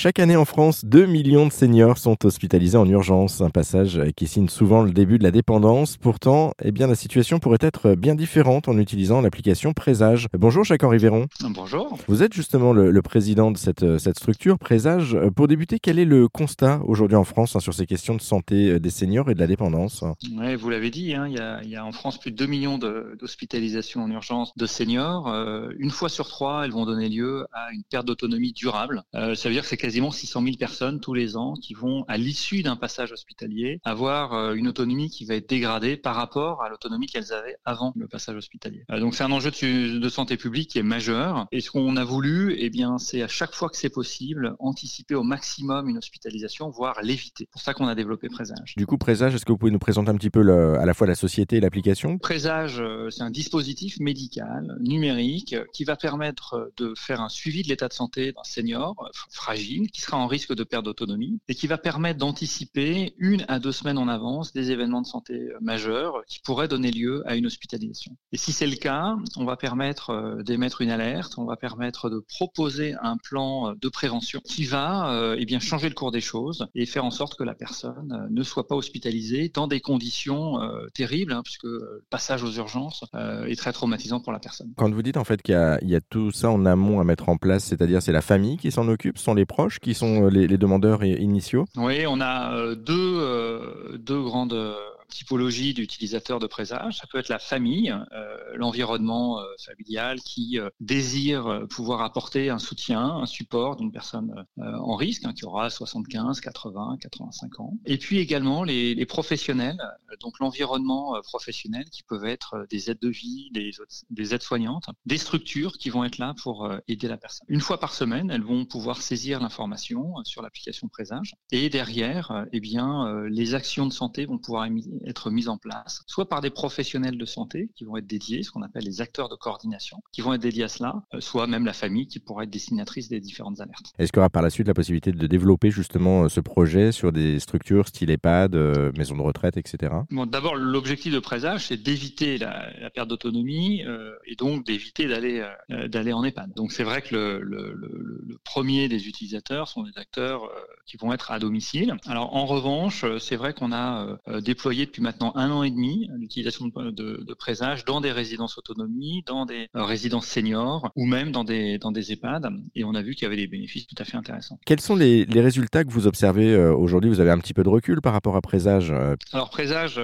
Chaque année en France, 2 millions de seniors sont hospitalisés en urgence, un passage qui signe souvent le début de la dépendance. Pourtant, eh bien, la situation pourrait être bien différente en utilisant l'application Présage. Bonjour Jacques-Henri Véron. Bonjour. Vous êtes justement le, président de cette, cette structure Présage. Pour débuter, quel est le constat aujourd'hui en France hein, sur ces questions de santé des seniors et de la dépendance? Oui, vous l'avez dit, hein, il, y a, en France plus de 2 millions d'hospitalisations en urgence de seniors. Euh, une fois sur trois, elles vont donner lieu à une perte d'autonomie durable. Euh, ça veut dire que c'est quasiment 600 000 personnes tous les ans qui vont, à l'issue d'un passage hospitalier, avoir euh, une autonomie qui va être dégradée par rapport à l'autonomie qu'elles avaient avant le passage hospitalier. Euh, donc c'est un enjeu de, santé publique qui est majeur. Et ce qu'on a voulu, eh bien, c'est à chaque fois que c'est possible, anticiper au maximum une hospitalisation, voire l'éviter. C'est pour ça qu'on a développé Présage. Du coup, Présage, est-ce que vous pouvez nous présenter un petit peu à la fois la société et l'application? Présage, euh, c'est un dispositif médical numérique qui va permettre de faire un suivi de l'état de santé d'un senior fragile qui sera en risque de perte d'autonomie et qui va permettre d'anticiper une à deux semaines en avance des événements de santé euh, majeurs qui pourraient donner lieu à une hospitalisation. Et si c'est le cas, on va permettre euh, d'émettre une alerte, on va permettre de proposer un plan euh, de prévention qui va eh bien changer le cours des choses et faire en sorte que la personne ne soit pas hospitalisée dans des conditions terribles, hein, puisque le passage aux urgences est très traumatisant pour la personne. Quand vous dites en fait qu'il y, y, a tout ça en amont à mettre en place, c'est-à-dire c'est la famille qui s'en occupe, sont les qui sont euh, les, les demandeurs initiaux. Oui, on a euh, deux, euh, deux grandes typologie d'utilisateurs de présage. Ça peut être la famille, euh, l'environnement euh, familial qui euh, désire pouvoir apporter un soutien, un support d'une personne en risque, hein, qui aura 75, 80, 85 ans. Et puis également les, professionnels, donc l'environnement professionnel qui peuvent être des aides de vie, des, des aides soignantes, des structures qui vont être là pour aider la personne. Une fois par semaine, elles vont pouvoir saisir l'information sur l'application présage et derrière, eh bien, les actions de santé vont pouvoir être mises en place, soit par des professionnels de santé qui vont être dédiés, ce qu'on appelle les acteurs de coordination, qui vont être dédiés à cela, euh, soit même la famille qui pourra être destinatrice des différentes alertes. Est-ce qu'il y aura par la suite la possibilité de développer justement euh, ce projet sur des structures style EHPAD, euh, maison de retraite, etc. Bon, D'abord, l'objectif de présage, c'est d'éviter la, perte d'autonomie et donc d'éviter d'aller d'aller en EHPAD. Donc c'est vrai que le, le, le, premier des utilisateurs sont des acteurs qui vont être à domicile. Alors en revanche, c'est vrai qu'on a déployé depuis maintenant un an et demi l'utilisation de, de, présage dans des résidences autonomie, dans des euh, résidences seniors ou même dans des, dans des EHPAD. Et on a vu qu'il y avait des bénéfices tout à fait intéressants. Quels sont les, les résultats que vous observez euh, aujourd'hui? Vous avez un petit peu de recul par rapport à présage euh? Alors présage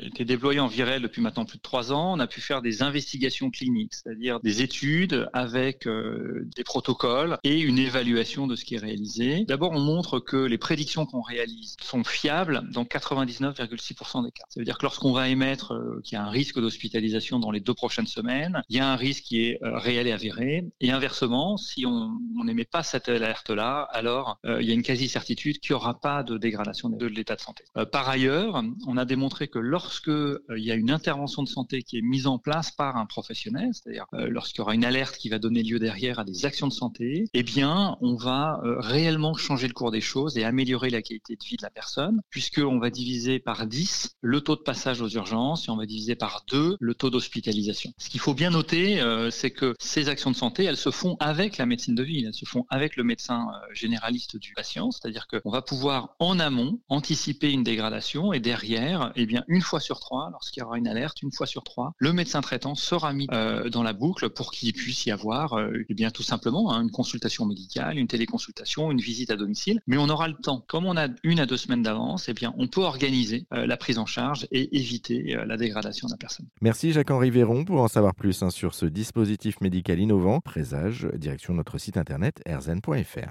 était déployé en Virel depuis maintenant plus de trois ans. On a pu faire des investigations cliniques, c'est-à-dire des études avec des protocoles et une évaluation de ce qui est réalisé. D'abord, on montre que les prédictions qu'on réalise sont fiables dans 99,6% des ça veut dire que lorsqu'on va émettre euh, qu'il y a un risque d'hospitalisation dans les deux prochaines semaines, il y a un risque qui est euh, réel et avéré. Et inversement, si on n'émet pas cette alerte-là, alors euh, il y a une quasi-certitude qu'il n'y aura pas de dégradation de l'état de santé. par ailleurs, on a démontré que lorsque il y a une intervention de santé qui est mise en place par un professionnel, c'est-à-dire lorsqu'il y aura une alerte qui va donner lieu derrière à des actions de santé, eh bien, on va réellement changer le cours des choses et améliorer la qualité de vie de la personne, puisqu'on va diviser par 10 le taux de passage aux urgences et on va diviser par deux le taux d'hospitalisation. Ce qu'il faut bien noter, euh, c'est que ces actions de santé, elles se font avec la médecine de ville, elles se font avec le médecin euh, généraliste du patient, c'est-à-dire qu'on va pouvoir en amont anticiper une dégradation et derrière, eh bien, une fois sur trois, lorsqu'il y aura une alerte, une fois sur trois, le médecin traitant sera mis euh, dans la boucle pour qu'il puisse y avoir, eh bien, tout simplement, hein, une consultation médicale, une téléconsultation, une visite à domicile, mais on aura le temps. Comme on a une à deux semaines d'avance, eh bien, on peut organiser la prise en charge et éviter euh, la dégradation de la personne. Merci Jacques-Henri Véron pour en savoir plus hein, sur ce dispositif médical innovant. Présage, direction notre site internet erzen.fr.